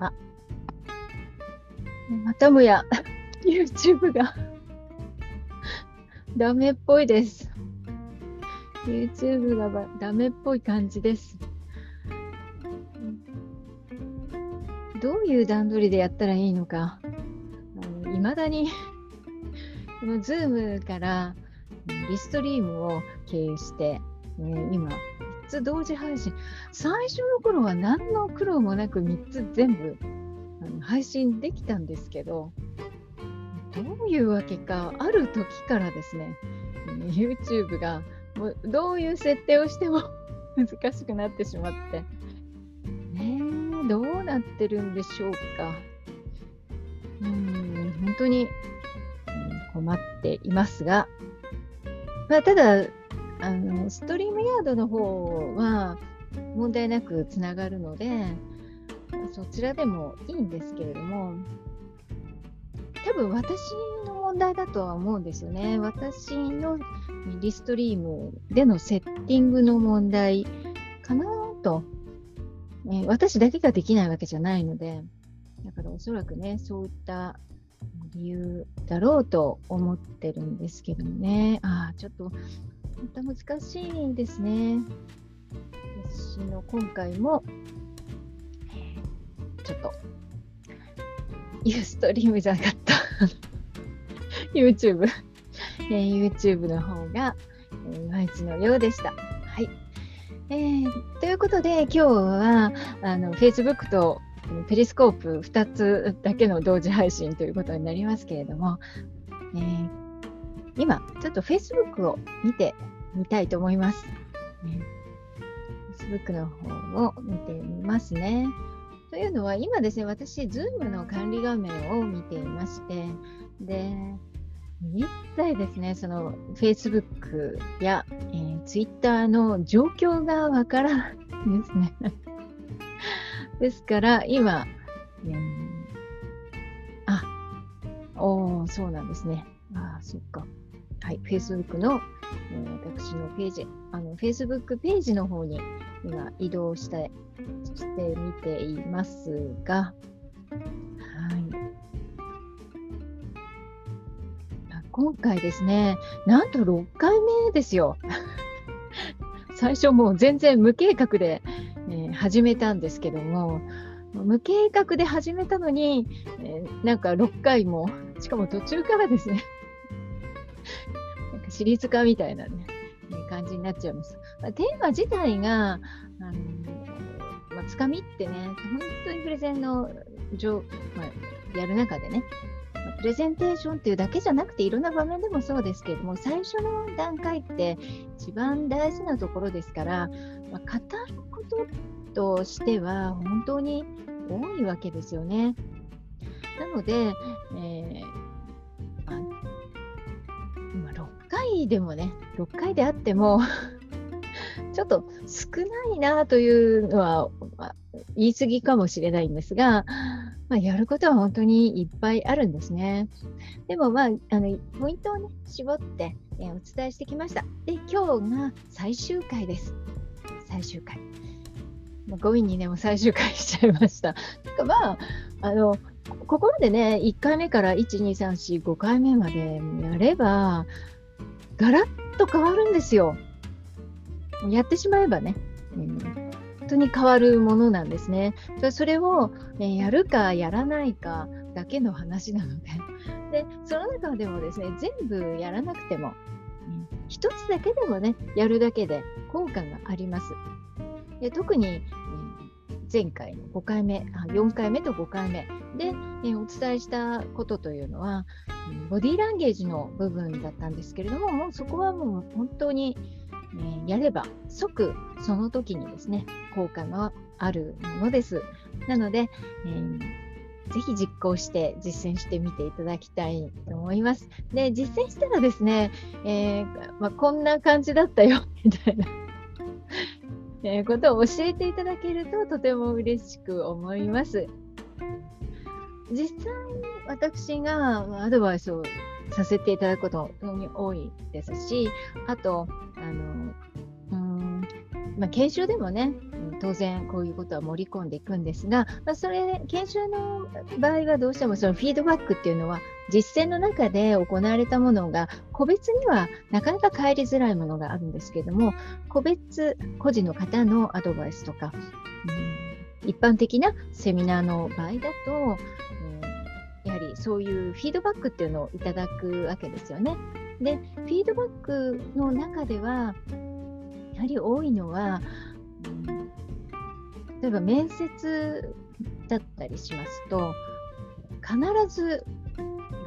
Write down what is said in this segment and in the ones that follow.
あ、またもや YouTube が ダメっぽいです。YouTube がダメっぽい感じです。どういう段取りでやったらいいのか、いまだに この Zoom からリストリームを経由して、ね、今、つ同時配信。最初の頃は何の苦労もなく3つ全部あの配信できたんですけど、どういうわけか、ある時からですね、YouTube がもうどういう設定をしても 難しくなってしまって、ねえ、どうなってるんでしょうか。うん、本当に困っていますが、まあ、ただあの、ストリームヤードの方は問題なくつながるので、そちらでもいいんですけれども、多分私の問題だとは思うんですよね。私のリストリームでのセッティングの問題かなと、え私だけができないわけじゃないので、だからおそらくね、そういった理由だろうと思ってるんですけどね。ああ、ちょっと、また難しいんですね。私の今回も、ちょっと、ユーストリームじゃなかった。YouTube、えー、YouTube の方が、えー、いまいちのようでした。はい。えー、ということで、今日は、あの、Facebook とペリスコープ2つだけの同時配信ということになりますけれども、えー、今、ちょっと Facebook を見てみたいと思います。ね、Facebook の方を見てみますね。というのは、今ですね、私、Zoom の管理画面を見ていまして、で、一切ですね、その Facebook や、えー、Twitter の状況がわからないですね。ですから、今、えー、おそうなんですね。あそっか。はい、Facebook の、えー、私のページ、あの、Facebook ページの方に今移動してしてみていますが、はい。今回ですね、なんと6回目ですよ。最初もう全然無計画で、えー、始めたんですけども、無計画で始めたのに、えー、なんか6回も、しかも途中からですね、なんかシリーズ化みたいなね、感じになっちゃいます。まあ、テーマ自体が、あのまあ、つかみってね、本当にプレゼンの上、まあ、やる中でね、プレゼンテーションっていうだけじゃなくていろんな場面でもそうですけれども最初の段階って一番大事なところですから、まあ、語ることとしては本当に多いわけですよね。なので、えーまあ、今6回でもね6回であっても ちょっと少ないなというのは、まあ、言い過ぎかもしれないんですが、まあ、やることは本当にいっぱいあるんですね。でも、まあ、あのポイントをね、絞って、えー、お伝えしてきました。で、今日が最終回です。最終回。5位にね、もう最終回しちゃいました。かまあ、あの、ここまでね、1回目から1、2、3、4、5回目までやれば、ガラッと変わるんですよ。やってしまえばね。うん本当に変わるものなんですね。それを、ね、やるかやらないかだけの話なのででその中でもですね全部やらなくても、一つだけでもねやるだけで効果があります。で特に、前回の5回目、4回目と5回目で、えお伝えしたことというのは、ボディーランゲージの部分だったんですけれども、もうそこはもう本当にえ、やれば即その時にですね効果のあるものです。なので、えー、ぜひ実行して実践してみていただきたいと思います。で、実践したらですね、えー、まあ、こんな感じだったよみたいなえことを教えていただけるととても嬉しく思います。実際私がアドバイスをさせていただくこと非常に多いですし、あと、あのうんまあ、研修でもね、当然こういうことは盛り込んでいくんですが、まあ、それ研修の場合はどうしてもそのフィードバックっていうのは実践の中で行われたものが個別にはなかなか帰りづらいものがあるんですけども個別個人の方のアドバイスとか、うん、一般的なセミナーの場合だと、うん、やはりそういうフィードバックっていうのをいただくわけですよね。でフィードバックの中ではやはり多いのは、うん例えば面接だったりしますと、必ず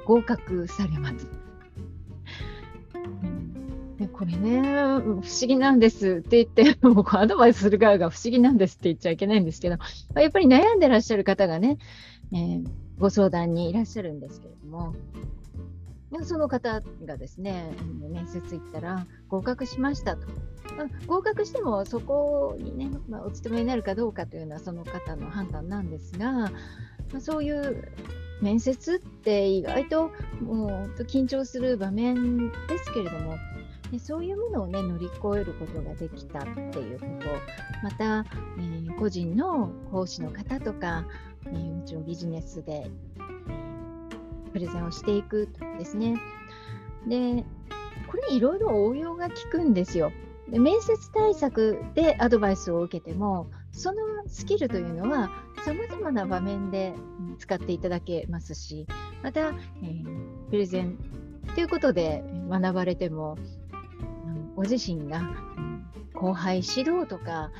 合格されます。でこれね、不思議なんですって言って、もうアドバイスする側が不思議なんですって言っちゃいけないんですけど、やっぱり悩んでらっしゃる方がね、えー、ご相談にいらっしゃるんですけれども、その方がですね、面接行ったら合格しましたと。まあ、合格してもそこにね、まあ、お勤めになるかどうかというのはその方の判断なんですが、まあ、そういう面接って意外ともう緊張する場面ですけれども、でそういうものを、ね、乗り越えることができたっていうこと、また、えー、個人の講師の方とか、えー、うちのビジネスでプレゼンをしていくとですね。で、これいろいろ応用が効くんですよ。で面接対策でアドバイスを受けても、そのスキルというのはさまざまな場面で使っていただけますし、また、えー、プレゼンということで学ばれても、ご自身が、後輩指導とか、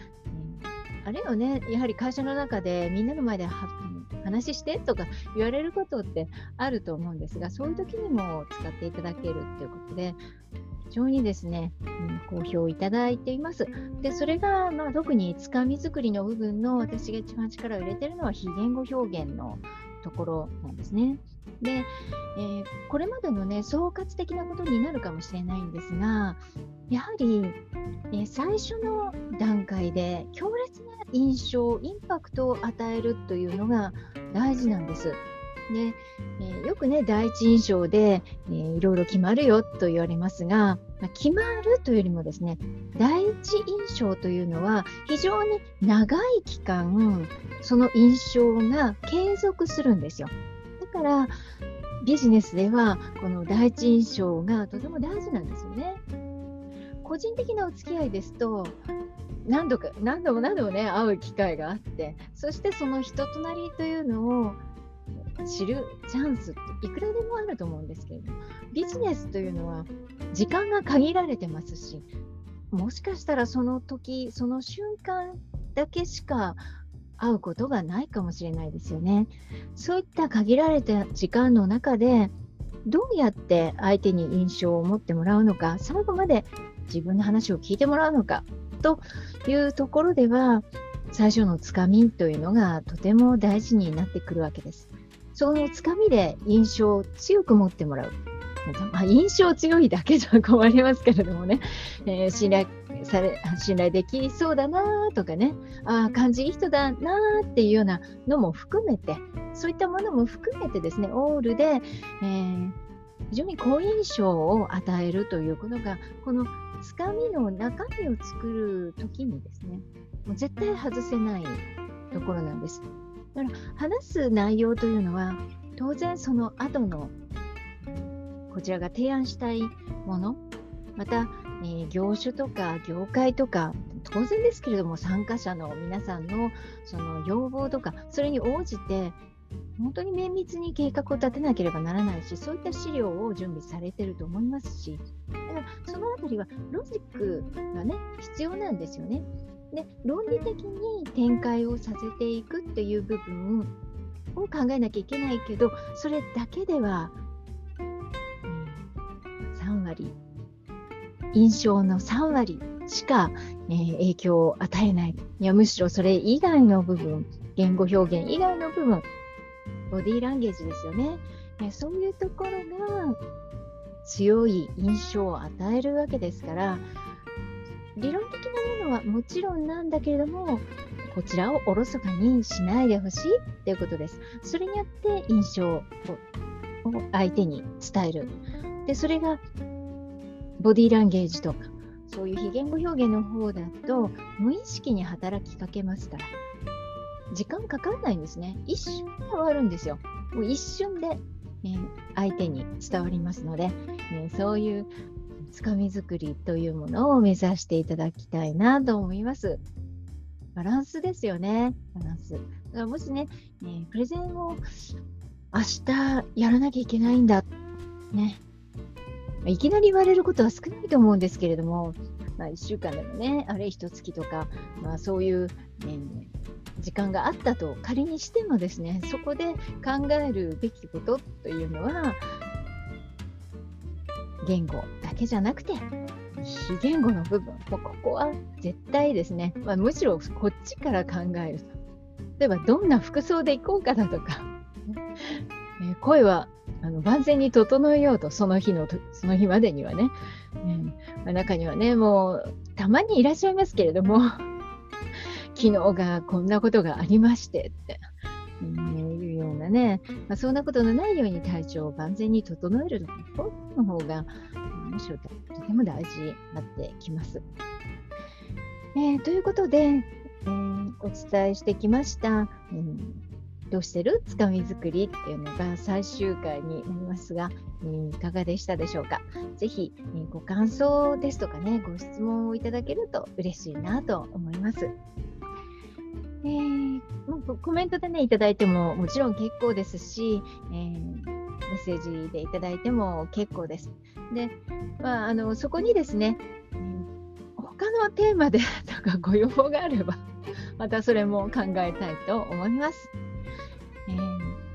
あるいはね、やはり会社の中でみんなの前で話してとか言われることってあると思うんですが、そういう時にも使っていただけるということで、非常にですね、うん、好評いただいています。で、それが、まあ、特につかみ作りの部分の私が一番力を入れてるのは非言語表現のところなんですね。で、えー、これまでのね、総括的なことになるかもしれないんですが、やはり、え、最初の段階で強烈な印象、インパクトを与えるというのが大事なんです。で、えー、よくね、第一印象で、えー、いろいろ決まるよと言われますが、まあ、決まるというよりもですね、第一印象というのは非常に長い期間、その印象が継続するんですよ。だから、ビジネスではこの第一印象がとても大事なんですよね。個人的なお付き合いですと、何度か何度も何度もね会う機会があってそしてその人となりというのを知るチャンスっていくらでもあると思うんですけれどもビジネスというのは時間が限られてますしもしかしたらその時その瞬間だけしか会うことがないかもしれないですよね。そういった限られた時間の中でどうやって相手に印象を持ってもらうのか最後まで自分の話を聞いてもらうのかというところでは最初のつかみというのがとても大事になってくるわけです。そのつかみで印象を強く持ってもらう。まあ、印象強いだけじゃ困りますけれどもね、えー、信頼され信頼できそうだなとかね、ああ、感じいい人だなっていうようなのも含めて、そういったものも含めてですね、オールで、えー、非常に好印象を与えるということが、このつかみの中身を作るときにですね、もう絶対外せないところなんです。だから話す内容というのは、当然その後のこちらが提案したいもの、また、えー、業種とか業界とか、当然ですけれども、参加者の皆さんのその要望とか、それに応じて、本当に綿密に計画を立てなければならないし、そういった資料を準備されてると思いますし、だからそのあたりはロジックがね、必要なんですよね。で、論理的に展開をさせていくっていう部分を考えなきゃいけないけど、それだけでは、うん3割、印象の3割しか、えー、影響を与えない。いや、むしろそれ以外の部分、言語表現以外の部分、ボディーランゲージですよね。そういうところが強い印象を与えるわけですから、理論的なものはもちろんなんだけれども、こちらをおろそかにしないでほしいっていうことです。それによって印象を相手に伝える。で、それがボディーランゲージとか、そういう非言語表現の方だと無意識に働きかけますから時間かかんないんですね。一瞬で終わるんですよ。もう一瞬で、えー、相手に伝わりますので、えー、そういうつかみ作りというものを目指していただきたいなと思います。バランスですよね。バランス。だからもしね、えー、プレゼンを明日やらなきゃいけないんだ。ね。いきなり言われることは少ないと思うんですけれども、まあ、1週間でもね、あれ1月とか、まあ、そういう、ね、時間があったと仮にしてもですね、そこで考えるべきことというのは、言語だけじゃなくて、非言語の部分、もうここは絶対ですね、まあ、むしろこっちから考える。例えば、どんな服装で行こうかなとか、え声はあの万全に整えようと、その日の、その日までにはね。うんまあ、中にはね、もう、たまにいらっしゃいますけれども、昨日がこんなことがありましてって、うん、いうようなね、まあ、そんなことのないように体調を万全に整えることの方が、むしろとても大事になってきます。えー、ということで、えー、お伝えしてきました、うんどうしてるつかみ作りっていうのが最終回になりますが、えー、いかがでしたでしょうか。ぜひ、えー、ご感想ですとかね、ご質問をいただけると嬉しいなと思います。えー、もうコメントでね、いただいてももちろん結構ですし、えー、メッセージでいただいても結構です。で、まあ、あのそこにですね、えー、他のテーマでとかご要望があれば、またそれも考えたいと思います。えー、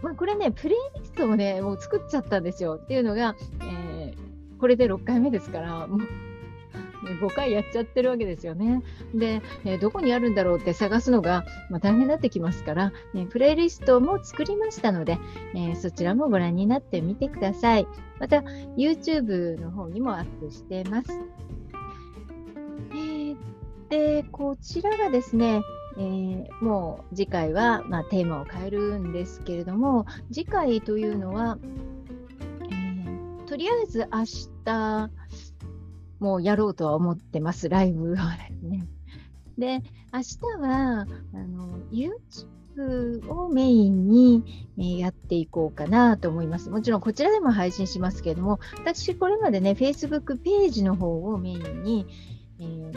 まあ、これね、プレイリストをね、もう作っちゃったんですよ。っていうのが、えー、これで6回目ですから、もう5回やっちゃってるわけですよね。で、えどこにあるんだろうって探すのが、ま、大変になってきますから、ね、プレイリストも作りましたので、え、そちらもご覧になってみてください。また、YouTube の方にもアップしてます。えー、で、こちらがですね、えー、もう次回は、まあ、テーマを変えるんですけれども次回というのは、えー、とりあえず明日もうやろうとは思ってますライブはですね。で明日はあの YouTube をメインに、え、やっていこうかなと思います。もちろんこちらでも配信しますけれども私これまでね Facebook ページの方をメインに、えー、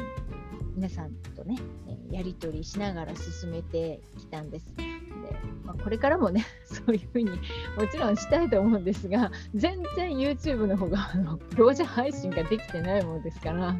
皆さんとねやり取りしながら進めてきたんです。でまあ、これからもね、そういうふうにもちろんしたいと思うんですが、全然 YouTube の方があの同時配信ができてないものですから、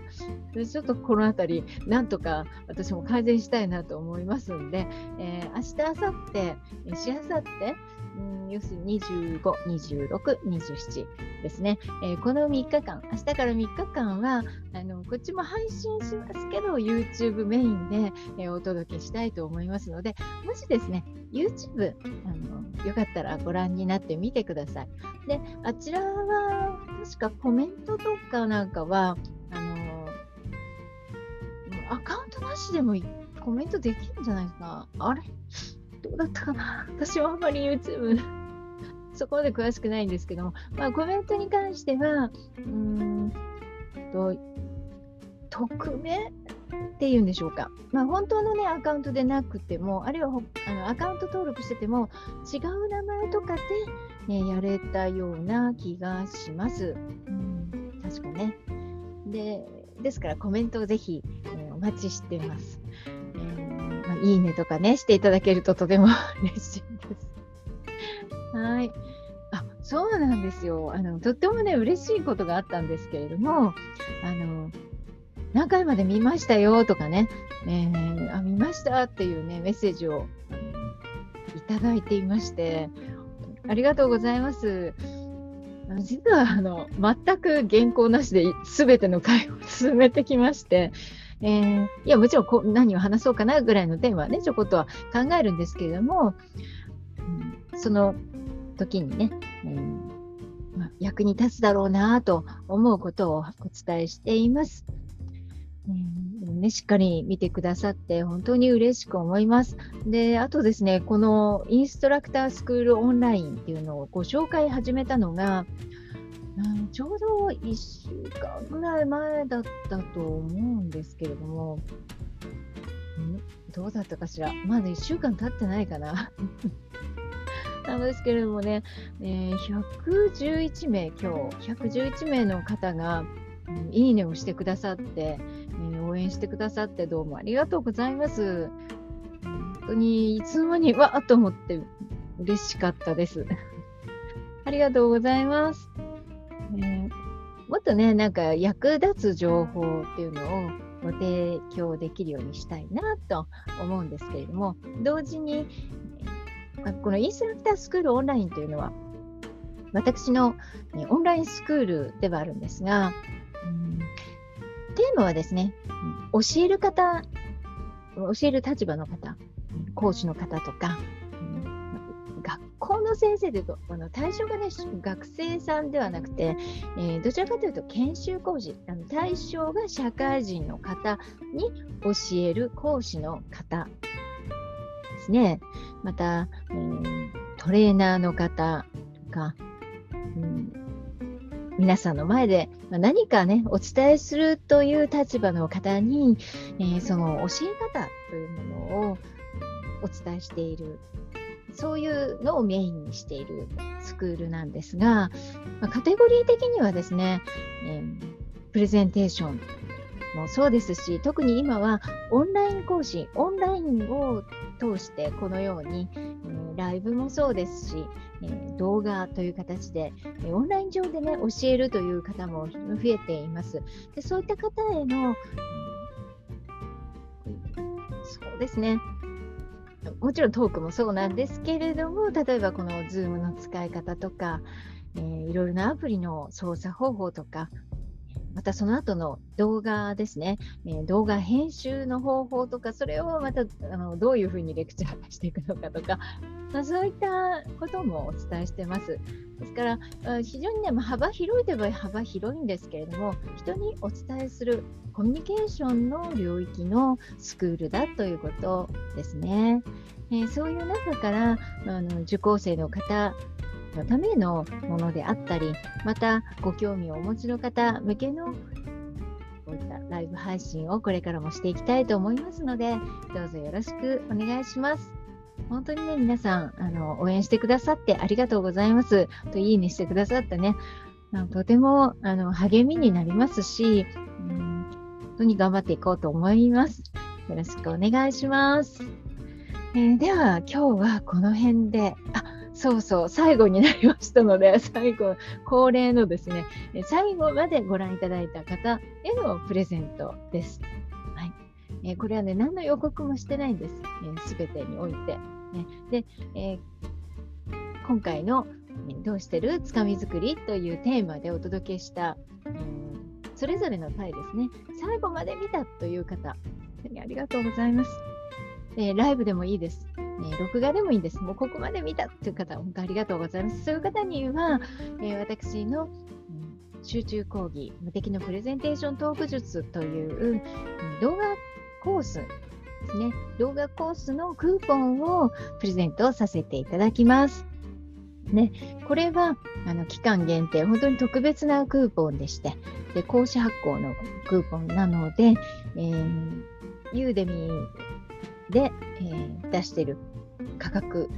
ちょっとこの辺り、なんとか私も改善したいなと思いますんで、えー、明日、明後日、しあさって、うん要するに25、26、27ですね、えー、この3日間、明日から3日間はあのこっちも配信しますけど、YouTube メインで、えー、お届けしたいと思いますので、もしですね、YouTube あのよかったらご覧になってみてください。で、あちらは確かコメントとかなんかは、あのアカウントなしでもコメントできるんじゃないかな。あれ？どうだったかな？私はあんまり YouTube そこまで詳しくないんですけども、まあ、コメントに関しては、うんと、匿名っていうんでしょうか、まあ、本当の、ね、アカウントでなくても、あるいはあのアカウント登録してても、違う名前とかで、ね、やれたような気がします。うん、確かね。でですから、コメントをぜひ、えー、お待ちしています。いいねとかね、していただけるととても嬉しいです。はい。あ、そうなんですよ。あの、とってもね、嬉しいことがあったんですけれども、あの、何回まで見ましたよとかね、えー、あ、見ましたっていうね、メッセージをいただいていまして、ありがとうございます。実はあの全く原稿なしで全ての会を進めてきまして、えー、いや、もちろんこ何を話そうかなぐらいのテーマはね、ちょこっとは考えるんですけれども、うん、その時にね、えーまあ、役に立つだろうなと思うことをお伝えしています。えーね、しっかり見てくださって本当に嬉しく思います。で、あとですね、このインストラクタースクールオンラインっていうのをご紹介始めたのが、ちょうど1週間ぐらい前だったと思うんですけれども、ん？どうだったかしら？まだ1週間経ってないかな？なんですけれどもね、えー、111名、今日、111名の方が、うん、いいねをしてくださって、えー、応援してくださってどうもありがとうございます。本当にいつの間にわーっと思って嬉しかったです。ありがとうございます。えー、もっとね、なんか役立つ情報っていうのをご提供できるようにしたいなと思うんですけれども、同時に、このインストラクタースクールオンラインというのは、私のオンラインスクールではあるんですが、うん、テーマはですね、教える方、教える立場の方、講師の方とか、校の先生でいうと、あの対象がね、学生さんではなくて、えー、どちらかというと研修講師、あの対象が社会人の方に教える講師の方ですね。また、えー、トレーナーの方とか、うん、皆さんの前で何かね、お伝えするという立場の方に、えー、その教え方というものをお伝えしている、そういうのをメインにしているスクールなんですが、まあ、カテゴリー的にはですね、えー、プレゼンテーションもそうですし、特に今はオンライン講師、オンラインを通してこのように、えー、ライブもそうですし、えー、動画という形で、えー、オンライン上でね、教えるという方も増えています。でそういった方への、そうですね、もちろんトークもそうなんですけれども、例えばこの Zoom の使い方とか、えー、いろいろなアプリの操作方法とか、またその後の動画ですね、えー、動画編集の方法とか、それをまたあのどういうふうにレクチャーしていくのかとか、まあ、そういったこともお伝えしてます。ですから、非常にね、幅広いといえば幅広いんですけれども、人にお伝えするコミュニケーションの領域のスクールだということですね。えー、そういう中からあの受講生の方のためのものであったり、またご興味をお持ちの方向けのこういったライブ配信をこれからもしていきたいと思いますので、どうぞよろしくお願いします。本当にね、皆さん、あの、応援してくださってありがとうございます。と、いいねしてくださったね、とても、あの、励みになりますし、うん、本当に頑張っていこうと思います。よろしくお願いします。えー、では、今日はこの辺で、あ、そうそう、最後になりましたので、最後、恒例のですね、最後までご覧いただいた方へのプレゼントです。はい。えー、これはね、何の予告もしてないんです。す、え、べ、てにおいて。ね、で、えー、今回の、どうしてる？つかみ作りというテーマでお届けした、うん、それぞれの回ですね、最後まで見たという方、本当にありがとうございます。えー、ライブでもいいです。え録画でもいいんです。もうここまで見たという方、本当ありがとうございます。そういう方には、えー、私の、うん、集中講義、無敵のプレゼンテーショントーク術という、うん、動画コースですね。動画コースのクーポンをプレゼントさせていただきます。ね、これはあの期間限定、本当に特別なクーポンでして、で講師発行のクーポンなので、えー、ユーデミーで、えー、出してる価格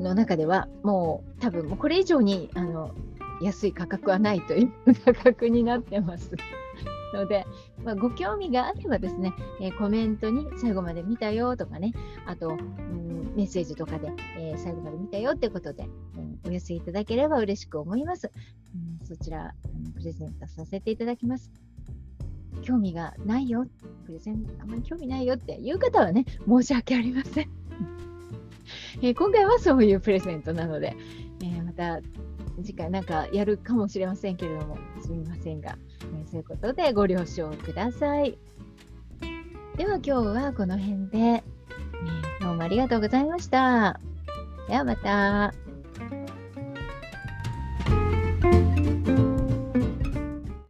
の中ではもう多分もうこれ以上にあの安い価格はないという 価格になってます ので、まあ、ご興味があればですね、えー、コメントに最後まで見たよとかね、あと、うん、メッセージとかで、えー、最後まで見たよってことで、うん、お寄せいただければ嬉しく思います。うん、そちら、プレゼントさせていただきます。興味がないよ、プレゼンあまり興味ないよっていう方はね、申し訳ありません。えー、今回はそういうプレゼントなので、えー、また次回なんかやるかもしれませんけれども、すみませんが、えー、そういうことでご了承ください。では今日はこの辺で、えどうもありがとうございました。ではまた。